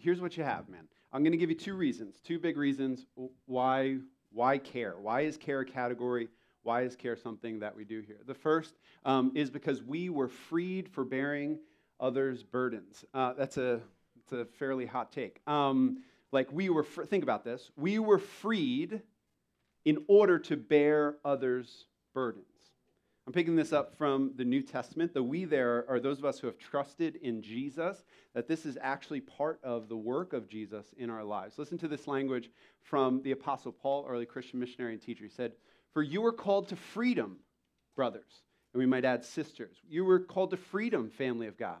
here's what you have, man. I'm going to give you two reasons, two big reasons why why care. Why is care a category? Why is care something that we do here? The first um, is because we were freed for bearing others' burdens. Uh, that's a it's a fairly hot take. Um, like we were, fr- think about this. We were freed in order to bear others' burdens. I'm picking this up from the New Testament. The we there are those of us who have trusted in Jesus, that this is actually part of the work of Jesus in our lives. Listen to this language from the Apostle Paul, early Christian missionary and teacher. He said, For you were called to freedom, brothers. And we might add sisters. You were called to freedom, family of God.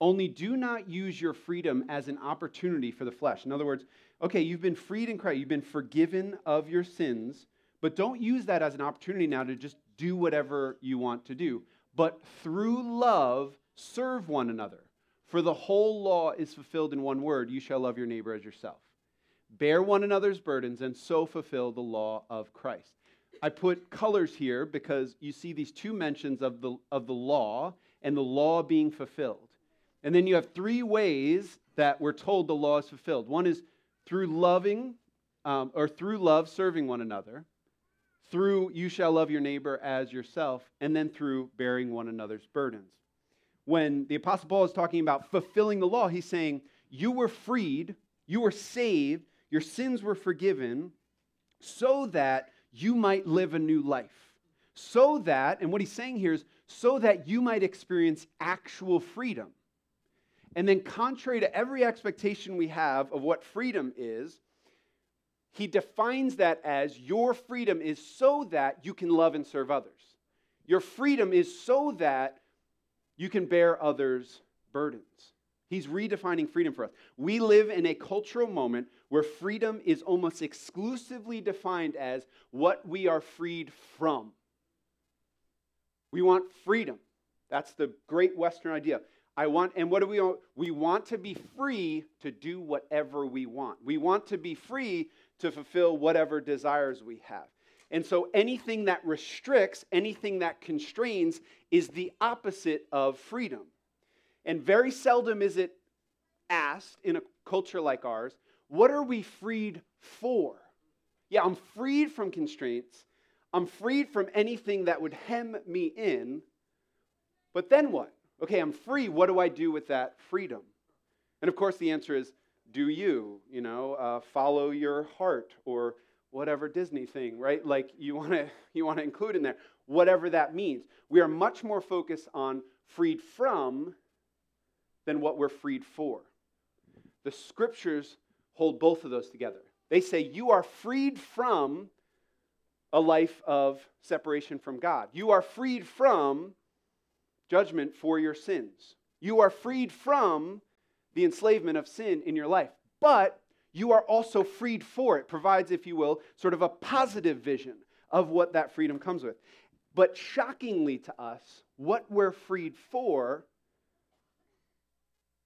Only do not use your freedom as an opportunity for the flesh. In other words, okay, you've been freed in Christ, you've been forgiven of your sins, but don't use that as an opportunity now to just do whatever you want to do, but through love, serve one another. For the whole law is fulfilled in one word you shall love your neighbor as yourself. Bear one another's burdens, and so fulfill the law of Christ. I put colors here because you see these two mentions of the, of the law and the law being fulfilled. And then you have three ways that we're told the law is fulfilled. One is through loving, um, or through love, serving one another through you shall love your neighbor as yourself, and then through bearing one another's burdens. When the Apostle Paul is talking about fulfilling the law, he's saying, You were freed, you were saved, your sins were forgiven, so that you might live a new life. So that, and what he's saying here is, so that you might experience actual freedom. And then, contrary to every expectation we have of what freedom is, he defines that as your freedom is so that you can love and serve others. Your freedom is so that you can bear others' burdens. He's redefining freedom for us. We live in a cultural moment where freedom is almost exclusively defined as what we are freed from. We want freedom. That's the great Western idea. I want, and what do we want? We want to be free to do whatever we want. We want to be free to fulfill whatever desires we have. And so anything that restricts, anything that constrains, is the opposite of freedom. And very seldom is it asked in a culture like ours, what are we freed for? Yeah, I'm freed from constraints. I'm freed from anything that would hem me in. But then what? Okay, I'm free. What do I do with that freedom? And of course, the answer is do you, you know, uh, follow your heart or whatever Disney thing, right? Like you want to you want to include in there whatever that means. We are much more focused on freed from than what we're freed for. The scriptures hold both of those together. They say you are freed from a life of separation from God. You are freed from judgment for your sins. You are freed from the enslavement of sin in your life. But you are also freed for it, provides, if you will, sort of a positive vision of what that freedom comes with. But shockingly to us, what we're freed for,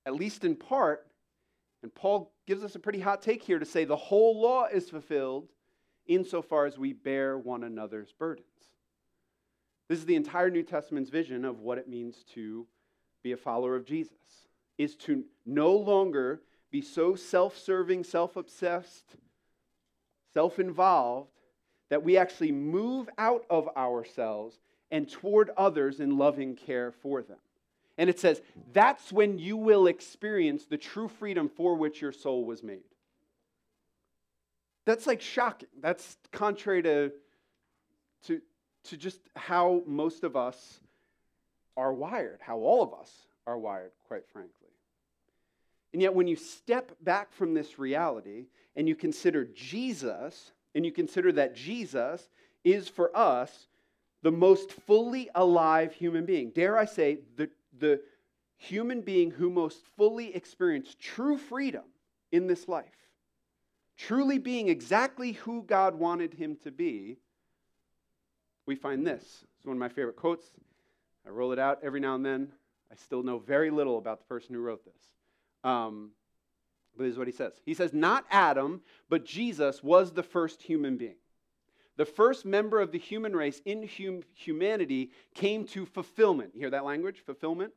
at least in part, and Paul gives us a pretty hot take here to say the whole law is fulfilled insofar as we bear one another's burdens. This is the entire New Testament's vision of what it means to be a follower of Jesus is to no longer be so self serving, self obsessed, self involved that we actually move out of ourselves and toward others in loving care for them. And it says, that's when you will experience the true freedom for which your soul was made. That's like shocking. That's contrary to, to, to just how most of us are wired, how all of us are wired, quite frankly. And yet, when you step back from this reality and you consider Jesus, and you consider that Jesus is for us the most fully alive human being, dare I say, the, the human being who most fully experienced true freedom in this life, truly being exactly who God wanted him to be, we find this. It's one of my favorite quotes. I roll it out every now and then. I still know very little about the person who wrote this. Um, but this is what he says. He says, Not Adam, but Jesus was the first human being. The first member of the human race in hum- humanity came to fulfillment. You hear that language? Fulfillment?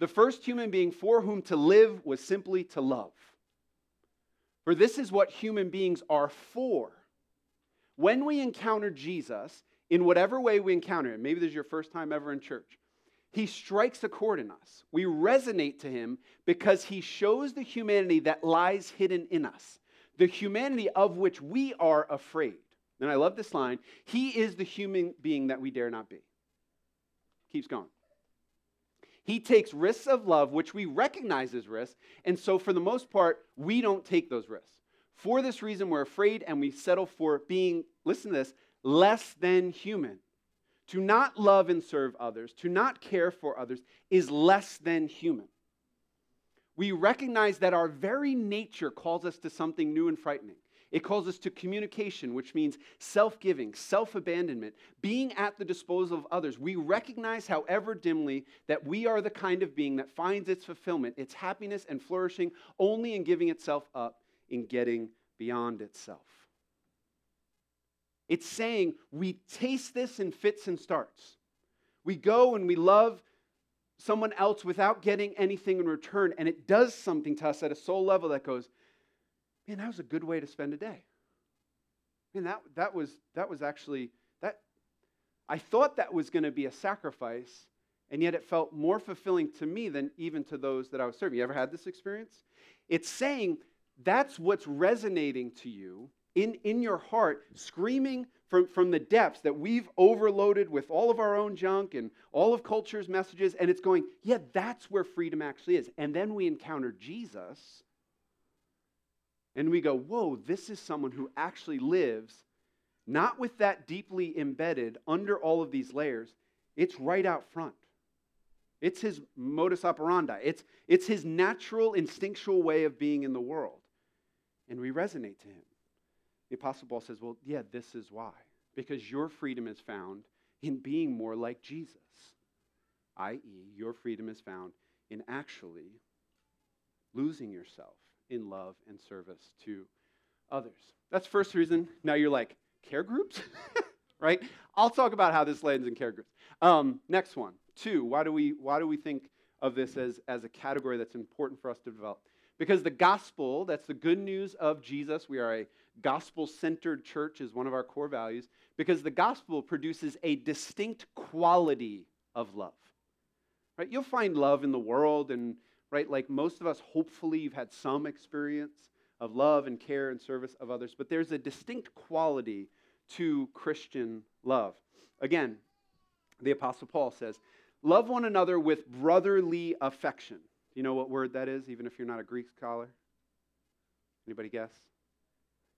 The first human being for whom to live was simply to love. For this is what human beings are for. When we encounter Jesus, in whatever way we encounter him, maybe this is your first time ever in church, he strikes a chord in us. We resonate to him because he shows the humanity that lies hidden in us, the humanity of which we are afraid. And I love this line He is the human being that we dare not be. Keeps going. He takes risks of love, which we recognize as risks, and so for the most part, we don't take those risks. For this reason, we're afraid and we settle for being, listen to this, less than human. To not love and serve others, to not care for others, is less than human. We recognize that our very nature calls us to something new and frightening. It calls us to communication, which means self giving, self abandonment, being at the disposal of others. We recognize, however dimly, that we are the kind of being that finds its fulfillment, its happiness and flourishing only in giving itself up, in getting beyond itself. It's saying we taste this in fits and starts. We go and we love someone else without getting anything in return, and it does something to us at a soul level that goes, man, that was a good way to spend a day. Man, that, that, was, that was actually, that, I thought that was going to be a sacrifice, and yet it felt more fulfilling to me than even to those that I was serving. You ever had this experience? It's saying that's what's resonating to you in, in your heart, screaming from, from the depths that we've overloaded with all of our own junk and all of culture's messages, and it's going, yeah, that's where freedom actually is. And then we encounter Jesus and we go, whoa, this is someone who actually lives not with that deeply embedded under all of these layers. It's right out front. It's his modus operandi. It's, it's his natural, instinctual way of being in the world. And we resonate to him. The Apostle Paul says, well, yeah, this is why. Because your freedom is found in being more like Jesus, i.e., your freedom is found in actually losing yourself in love and service to others. That's first reason. Now you're like, care groups? right? I'll talk about how this lands in care groups. Um, next one. Two, why do we, why do we think of this as, as a category that's important for us to develop? Because the gospel, that's the good news of Jesus, we are a gospel centered church, is one of our core values, because the gospel produces a distinct quality of love. Right? You'll find love in the world and right? Like most of us, hopefully, you've had some experience of love and care and service of others, but there's a distinct quality to Christian love. Again, the Apostle Paul says, Love one another with brotherly affection. Do you know what word that is, even if you're not a Greek scholar? Anybody guess?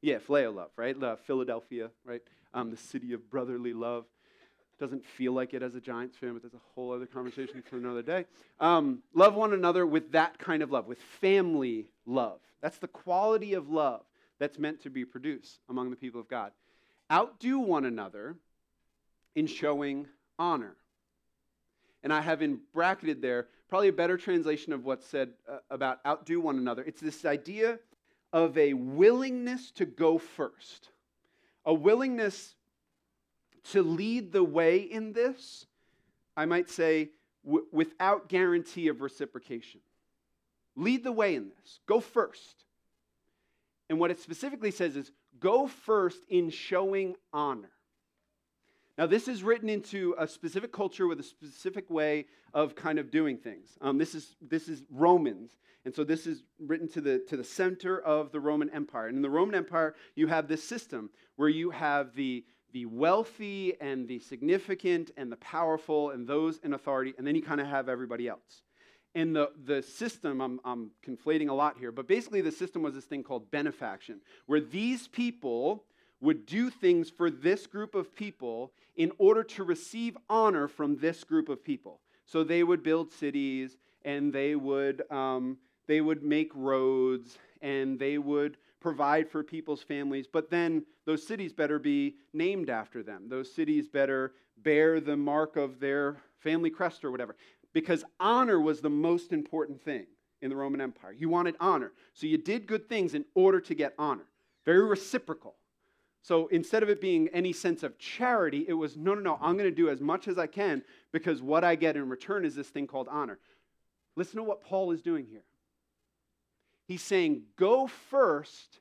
Yeah, phileo love, right? The Philadelphia, right? Um, the city of brotherly love doesn't feel like it as a Giants fan, but that's a whole other conversation for another day. Um, love one another with that kind of love, with family love. That's the quality of love that's meant to be produced among the people of God. Outdo one another in showing honor. And I have in bracketed there probably a better translation of what's said uh, about outdo one another. It's this idea of a willingness to go first, a willingness to lead the way in this, I might say, w- without guarantee of reciprocation. Lead the way in this. Go first. And what it specifically says is go first in showing honor. Now, this is written into a specific culture with a specific way of kind of doing things. Um, this, is, this is Romans. And so this is written to the, to the center of the Roman Empire. And in the Roman Empire, you have this system where you have the, the wealthy and the significant and the powerful and those in authority, and then you kind of have everybody else. And the, the system, I'm, I'm conflating a lot here, but basically the system was this thing called benefaction, where these people would do things for this group of people in order to receive honor from this group of people. So they would build cities and they would, um, they would make roads and they would provide for people's families, but then those cities better be named after them. Those cities better bear the mark of their family crest or whatever. Because honor was the most important thing in the Roman Empire. You wanted honor. So you did good things in order to get honor. Very reciprocal. So instead of it being any sense of charity, it was no, no, no, I'm going to do as much as I can because what I get in return is this thing called honor. Listen to what Paul is doing here. He's saying, go first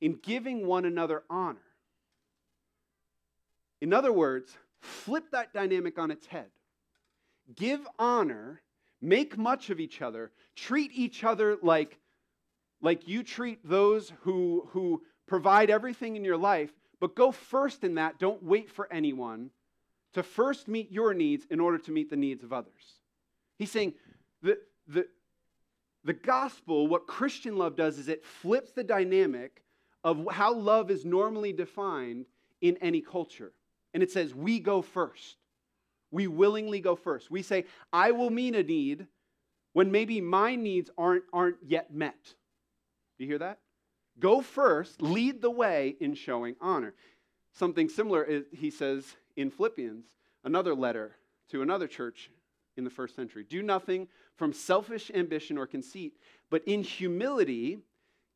in giving one another honor. In other words, flip that dynamic on its head. Give honor, make much of each other, treat each other like, like you treat those who, who provide everything in your life, but go first in that. Don't wait for anyone to first meet your needs in order to meet the needs of others. He's saying the, the, the gospel, what Christian love does is it flips the dynamic of how love is normally defined in any culture. And it says, we go first. We willingly go first. We say, I will meet a need when maybe my needs aren't, aren't yet met. Do you hear that? Go first, lead the way in showing honor. Something similar, he says in Philippians, another letter to another church in the first century. Do nothing from selfish ambition or conceit, but in humility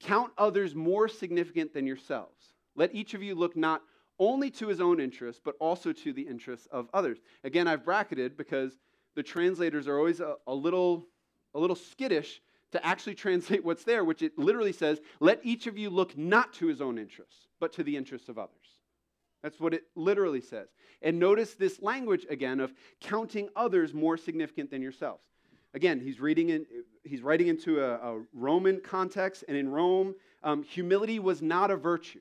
count others more significant than yourselves. Let each of you look not only to his own interests, but also to the interests of others. Again, I've bracketed because the translators are always a, a little, a little skittish to actually translate what's there, which it literally says, let each of you look not to his own interests, but to the interests of others. That's what it literally says. And notice this language again of counting others more significant than yourselves. Again, he's reading in, he's writing into a, a Roman context, and in Rome, um, humility was not a virtue.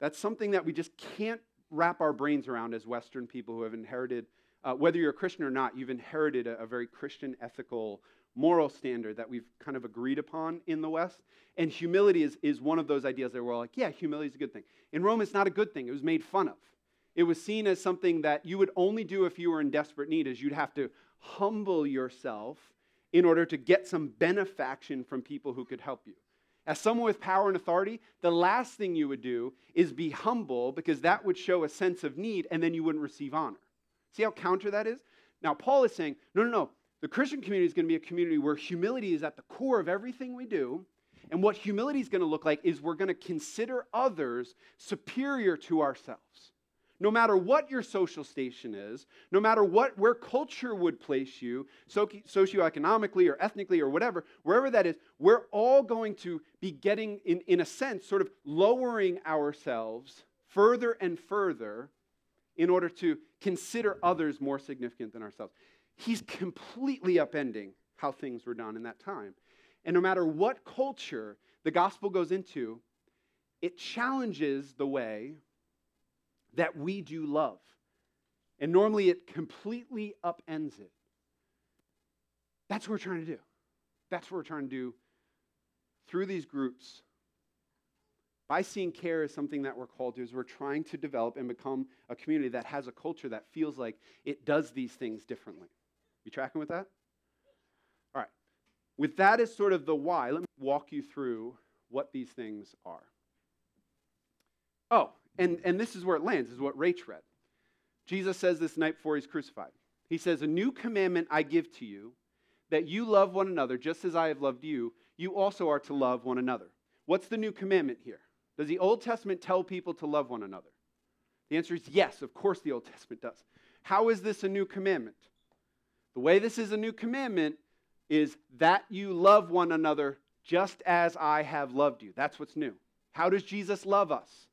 That's something that we just can't wrap our brains around as Western people who have inherited, uh, whether you're a Christian or not, you've inherited a, a very Christian ethical moral standard that we've kind of agreed upon in the West. And humility is, is one of those ideas that we're all like, yeah, humility is a good thing. In Rome, it's not a good thing. It was made fun of. It was seen as something that you would only do if you were in desperate need, as you'd have to humble yourself in order to get some benefaction from people who could help you. As someone with power and authority, the last thing you would do is be humble because that would show a sense of need and then you wouldn't receive honor. See how counter that is? Now, Paul is saying, no, no, no. The Christian community is going to be a community where humility is at the core of everything we do. And what humility is going to look like is we're going to consider others superior to ourselves. No matter what your social station is, no matter what where culture would place you, socioeconomically or ethnically or whatever, wherever that is, we're all going to be getting, in, in a sense, sort of lowering ourselves further and further in order to consider others more significant than ourselves. He's completely upending how things were done in that time. And no matter what culture the gospel goes into, it challenges the way that we do love. And normally it completely upends it. That's what we're trying to do. That's what we're trying to do through these groups. By seeing care as something that we're called to, is we're trying to develop and become a community that has a culture that feels like it does these things differently. You tracking with that? All right. With that as sort of the why, let me walk you through what these things are. Oh, and, and this is where it lands, is what Rach read. Jesus says this night before he's crucified. He says, A new commandment I give to you, that you love one another just as I have loved you, you also are to love one another. What's the new commandment here? Does the Old Testament tell people to love one another? The answer is yes, of course the Old Testament does. How is this a new commandment? The way this is a new commandment is that you love one another just as I have loved you. That's what's new. How does Jesus love us?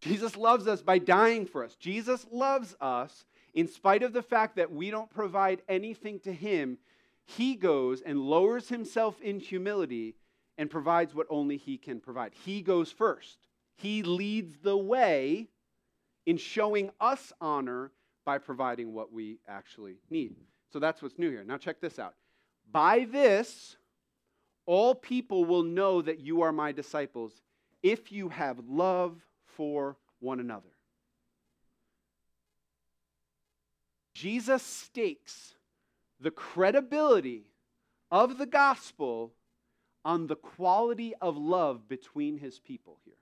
Jesus loves us by dying for us. Jesus loves us in spite of the fact that we don't provide anything to him. He goes and lowers himself in humility and provides what only he can provide. He goes first. He leads the way in showing us honor by providing what we actually need. So that's what's new here. Now, check this out. By this, all people will know that you are my disciples if you have love for one another. Jesus stakes the credibility of the gospel on the quality of love between his people here.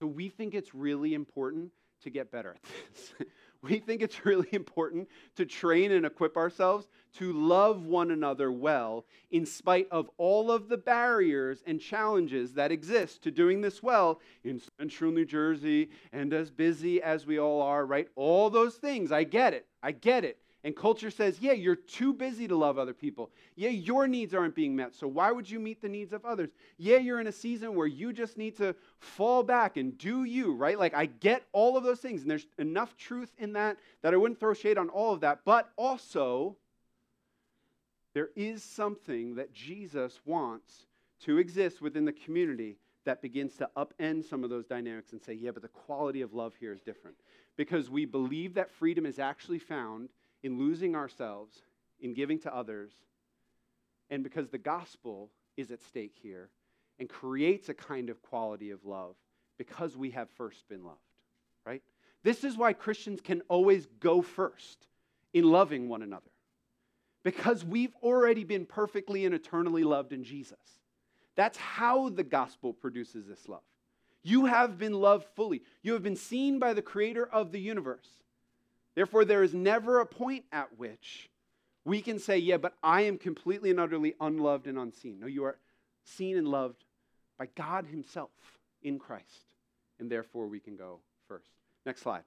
So we think it's really important to get better at this. we think it's really important to train and equip ourselves to love one another well, in spite of all of the barriers and challenges that exist to doing this well in central New Jersey and as busy as we all are, right? All those things, I get it. I get it. And culture says, yeah, you're too busy to love other people. Yeah, your needs aren't being met. So why would you meet the needs of others? Yeah, you're in a season where you just need to fall back and do you, right? Like, I get all of those things. And there's enough truth in that that I wouldn't throw shade on all of that. But also, there is something that Jesus wants to exist within the community that begins to upend some of those dynamics and say, yeah, but the quality of love here is different. Because we believe that freedom is actually found in losing ourselves, in giving to others, and because the gospel is at stake here and creates a kind of quality of love because we have first been loved, right? This is why Christians can always go first in loving one another because we've already been perfectly and eternally loved in Jesus. That's how the gospel produces this love. You have been loved fully. You have been seen by the creator of the universe. Therefore, there is never a point at which we can say, Yeah, but I am completely and utterly unloved and unseen. No, you are seen and loved by God Himself in Christ. And therefore, we can go first. Next slide.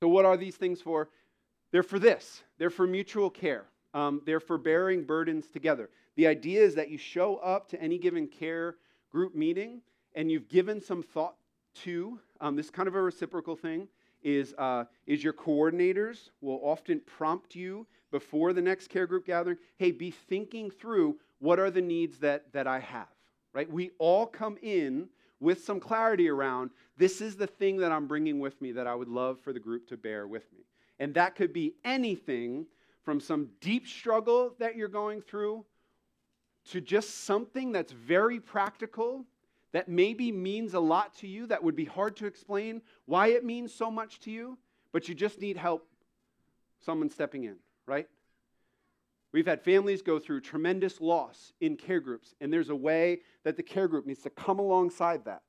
So, what are these things for? They're for this they're for mutual care, um, they're for bearing burdens together. The idea is that you show up to any given care group meeting and you've given some thought to um, this kind of a reciprocal thing is, uh, is your coordinators will often prompt you before the next care group gathering hey be thinking through what are the needs that, that i have right? We all come in with some clarity around this is the thing that i'm bringing with me that i would love for the group to bear with me. And that could be anything from some deep struggle that you're going through to just something that's very practical that maybe means a lot to you, that would be hard to explain why it means so much to you, but you just need help, someone stepping in, right? We've had families go through tremendous loss in care groups, and there's a way that the care group needs to come alongside that.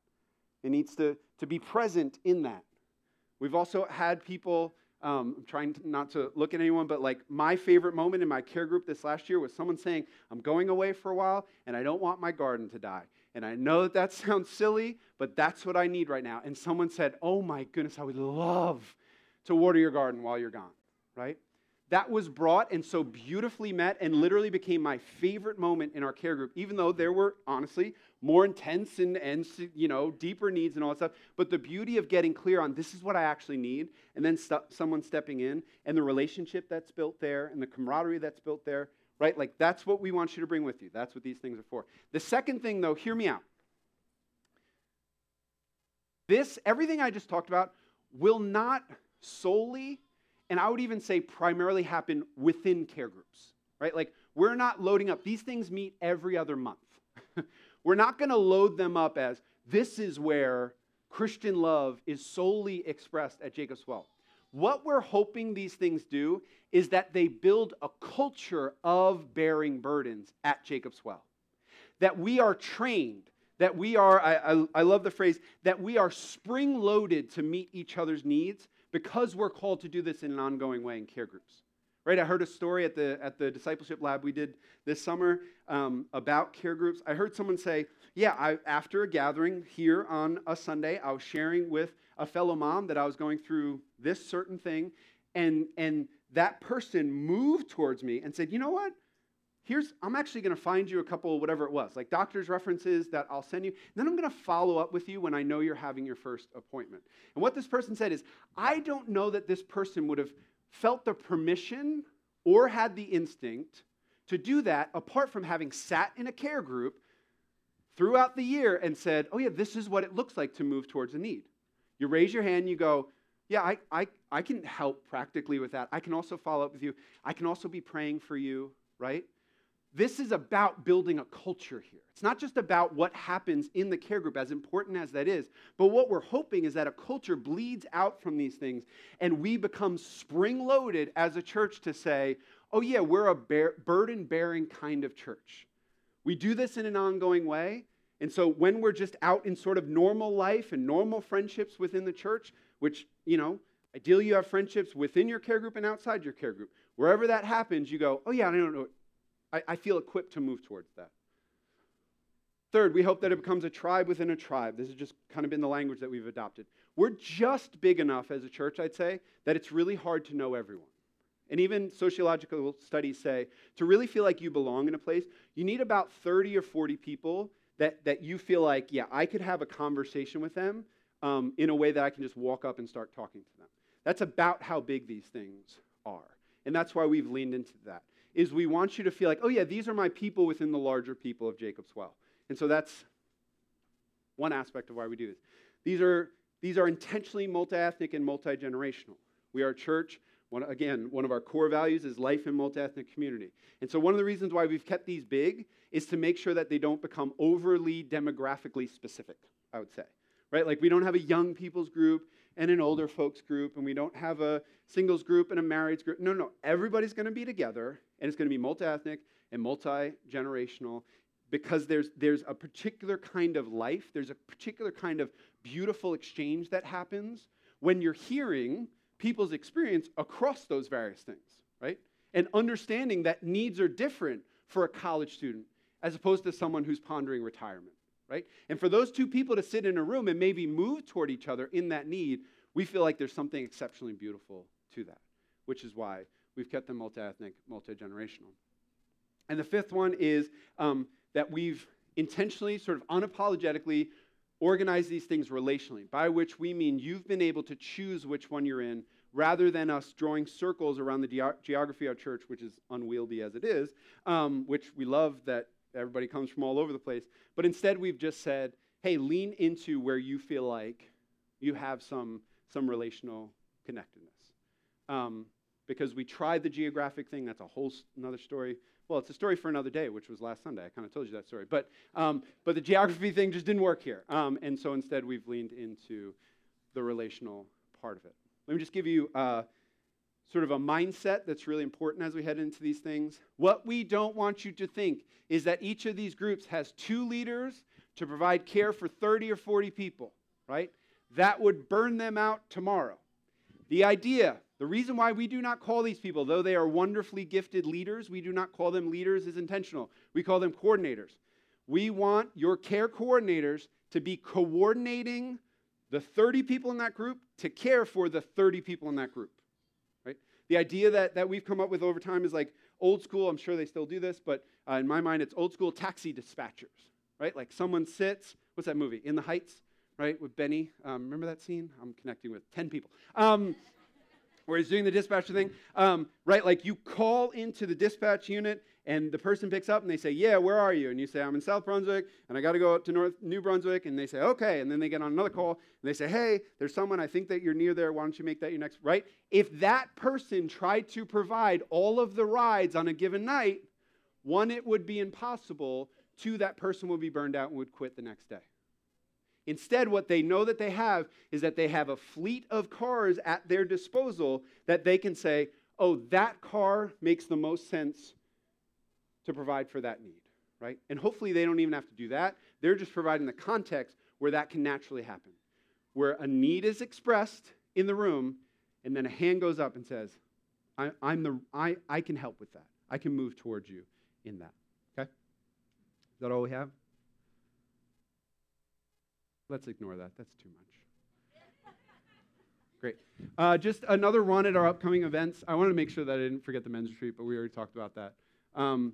It needs to, to be present in that. We've also had people, um, I'm trying to, not to look at anyone, but like my favorite moment in my care group this last year was someone saying, I'm going away for a while and I don't want my garden to die. And I know that that sounds silly, but that's what I need right now. And someone said, Oh my goodness, I would love to water your garden while you're gone, right? That was brought and so beautifully met and literally became my favorite moment in our care group, even though there were honestly more intense and, and you know, deeper needs and all that stuff. But the beauty of getting clear on this is what I actually need, and then st- someone stepping in, and the relationship that's built there, and the camaraderie that's built there, right? Like that's what we want you to bring with you. That's what these things are for. The second thing, though, hear me out. This, everything I just talked about, will not solely, and I would even say primarily happen within care groups, right? Like we're not loading up. These things meet every other month. we're not going to load them up as this is where Christian love is solely expressed at Jacob's Well. What we're hoping these things do is that they build a culture of bearing burdens at Jacob's Well. That we are trained, that we are, I, I, I love the phrase, that we are spring loaded to meet each other's needs because we're called to do this in an ongoing way in care groups. Right? I heard a story at the, at the discipleship lab we did this summer um, about care groups. I heard someone say, Yeah, I, after a gathering here on a Sunday, I was sharing with a fellow mom that I was going through this certain thing, and, and that person moved towards me and said, You know what? Here's, I'm actually going to find you a couple, whatever it was, like doctor's references that I'll send you. Then I'm going to follow up with you when I know you're having your first appointment. And what this person said is, I don't know that this person would have felt the permission or had the instinct to do that apart from having sat in a care group throughout the year and said, Oh, yeah, this is what it looks like to move towards a need. You raise your hand, you go, Yeah, I, I, I can help practically with that. I can also follow up with you. I can also be praying for you, right? This is about building a culture here. It's not just about what happens in the care group, as important as that is, but what we're hoping is that a culture bleeds out from these things and we become spring loaded as a church to say, oh, yeah, we're a bear, burden bearing kind of church. We do this in an ongoing way, and so when we're just out in sort of normal life and normal friendships within the church, which, you know, ideally you have friendships within your care group and outside your care group, wherever that happens, you go, oh, yeah, I don't know. I, I feel equipped to move towards that. Third, we hope that it becomes a tribe within a tribe. This has just kind of been the language that we've adopted. We're just big enough as a church, I'd say, that it's really hard to know everyone. And even sociological studies say to really feel like you belong in a place, you need about 30 or 40 people that, that you feel like, yeah, I could have a conversation with them um, in a way that I can just walk up and start talking to them. That's about how big these things are. And that's why we've leaned into that. Is we want you to feel like, oh yeah, these are my people within the larger people of Jacob's Well. And so that's one aspect of why we do this. These are, these are intentionally multi ethnic and multi generational. We are a church. One, again, one of our core values is life in multi ethnic community. And so, one of the reasons why we've kept these big is to make sure that they don't become overly demographically specific, I would say. Right? Like, we don't have a young people's group and an older folks group, and we don't have a singles group and a marrieds group. No, no, everybody's going to be together, and it's going to be multi ethnic and multi generational because there's, there's a particular kind of life, there's a particular kind of beautiful exchange that happens when you're hearing people's experience across those various things, right? And understanding that needs are different for a college student as opposed to someone who's pondering retirement, right? And for those two people to sit in a room and maybe move toward each other in that need, we feel like there's something exceptionally beautiful to that, which is why we've kept them multi ethnic, multi generational. And the fifth one is um, that we've intentionally, sort of unapologetically, organized these things relationally, by which we mean you've been able to choose which one you're in rather than us drawing circles around the ge- geography of our church, which is unwieldy as it is, um, which we love that everybody comes from all over the place. But instead, we've just said, hey, lean into where you feel like you have some, some relational connectedness. Um, because we tried the geographic thing, that's a whole another story. Well, it's a story for another day, which was last Sunday. I kind of told you that story. But, um, but the geography thing just didn't work here. Um, and so instead, we've leaned into the relational part of it. Let me just give you uh, sort of a mindset that's really important as we head into these things. What we don't want you to think is that each of these groups has two leaders to provide care for 30 or 40 people, right? That would burn them out tomorrow. The idea the reason why we do not call these people, though they are wonderfully gifted leaders, we do not call them leaders is intentional. We call them coordinators. We want your care coordinators to be coordinating the 30 people in that group to care for the 30 people in that group. Right? The idea that, that we've come up with over time is like old school, I'm sure they still do this, but uh, in my mind, it's old school taxi dispatchers. Right? Like someone sits, what's that movie? In the Heights, right? With Benny. Um, remember that scene? I'm connecting with 10 people. Um, where he's doing the dispatcher thing, um, right? Like you call into the dispatch unit and the person picks up and they say, Yeah, where are you? And you say, I'm in South Brunswick and I got to go up to North New Brunswick. And they say, Okay. And then they get on another call and they say, Hey, there's someone, I think that you're near there. Why don't you make that your next, right? If that person tried to provide all of the rides on a given night, one, it would be impossible. Two, that person would be burned out and would quit the next day. Instead, what they know that they have is that they have a fleet of cars at their disposal that they can say, oh, that car makes the most sense to provide for that need, right? And hopefully they don't even have to do that. They're just providing the context where that can naturally happen, where a need is expressed in the room, and then a hand goes up and says, I, am the, I, I can help with that. I can move towards you in that. Okay? Is that all we have? Let's ignore that. That's too much. Great. Uh, just another run at our upcoming events. I wanted to make sure that I didn't forget the men's retreat, but we already talked about that. Um,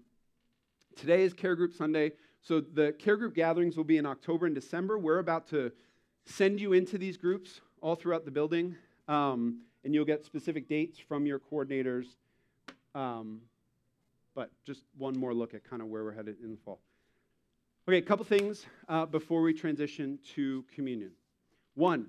today is Care Group Sunday. So the Care Group gatherings will be in October and December. We're about to send you into these groups all throughout the building, um, and you'll get specific dates from your coordinators. Um, but just one more look at kind of where we're headed in the fall. Okay, a couple things uh, before we transition to communion. One,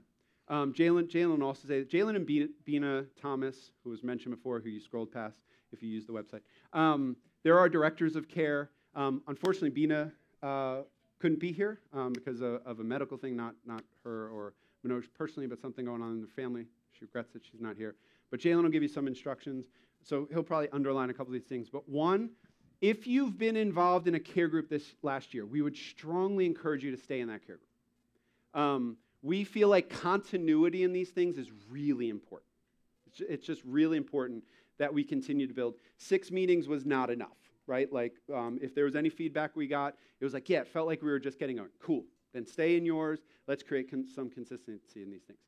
um, Jalen, Jalen also say Jalen and Bina Thomas, who was mentioned before, who you scrolled past if you use the website. Um, there are directors of care. Um, unfortunately, Bina uh, couldn't be here um, because of, of, a medical thing, not, not her or Manoj personally, but something going on in the family. She regrets that she's not here. But Jalen will give you some instructions. So he'll probably underline a couple of these things. But one, if you've been involved in a care group this last year, we would strongly encourage you to stay in that care group. Um, we feel like continuity in these things is really important. It's just really important that we continue to build. Six meetings was not enough, right? Like um, if there was any feedback we got, it was like, yeah, it felt like we were just getting on. Cool. Then stay in yours. Let's create con- some consistency in these things.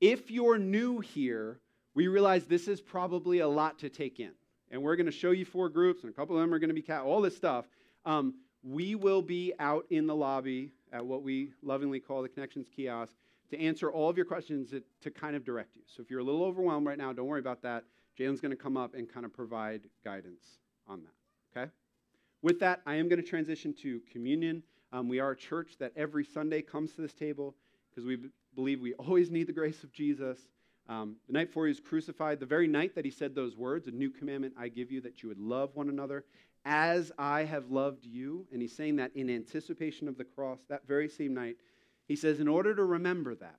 If you're new here, we realize this is probably a lot to take in. And we're going to show you four groups, and a couple of them are going to be cat, all this stuff. Um, we will be out in the lobby at what we lovingly call the Connections kiosk to answer all of your questions to, to kind of direct you. So if you're a little overwhelmed right now, don't worry about that. Jalen's going to come up and kind of provide guidance on that. Okay? With that, I am going to transition to communion. Um, we are a church that every Sunday comes to this table because we b- believe we always need the grace of Jesus. Um, the night before he was crucified, the very night that he said those words, a new commandment I give you, that you would love one another as I have loved you. And he's saying that in anticipation of the cross, that very same night, he says, in order to remember that,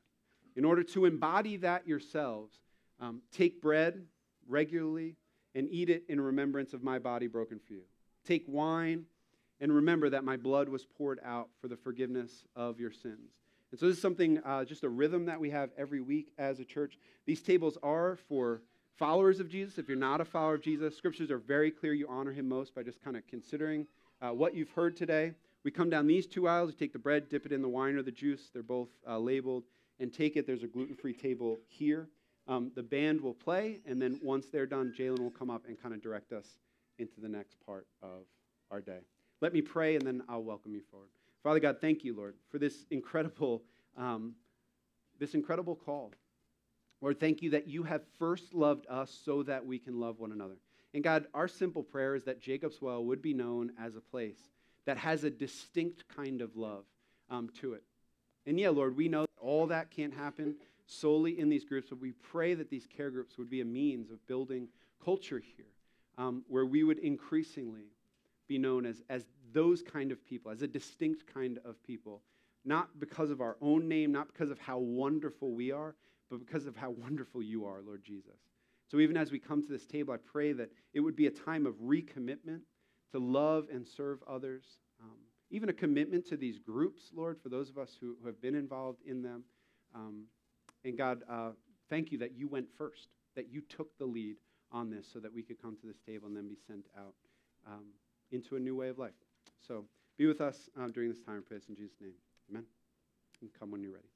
in order to embody that yourselves, um, take bread regularly and eat it in remembrance of my body broken for you. Take wine and remember that my blood was poured out for the forgiveness of your sins. And so this is something, uh, just a rhythm that we have every week as a church. These tables are for followers of Jesus. If you're not a follower of Jesus, scriptures are very clear. You honor him most by just kind of considering uh, what you've heard today. We come down these two aisles. You take the bread, dip it in the wine or the juice. They're both uh, labeled. And take it. There's a gluten free table here. Um, the band will play, and then once they're done, Jalen will come up and kind of direct us into the next part of our day. Let me pray, and then I'll welcome you forward. Father God, thank you, Lord, for this incredible, um, this incredible call. Lord, thank you that you have first loved us so that we can love one another. And God, our simple prayer is that Jacob's Well would be known as a place that has a distinct kind of love um, to it. And yeah, Lord, we know that all that can't happen solely in these groups, but we pray that these care groups would be a means of building culture here um, where we would increasingly be known as, as those kind of people, as a distinct kind of people, not because of our own name, not because of how wonderful we are, but because of how wonderful you are, Lord Jesus. So even as we come to this table, I pray that it would be a time of recommitment to love and serve others, um, even a commitment to these groups, Lord, for those of us who, who have been involved in them. Um, and God, uh, thank you that you went first, that you took the lead on this so that we could come to this table and then be sent out um, into a new way of life. So be with us um, during this time. Pray this in Jesus' name. Amen. And come when you're ready.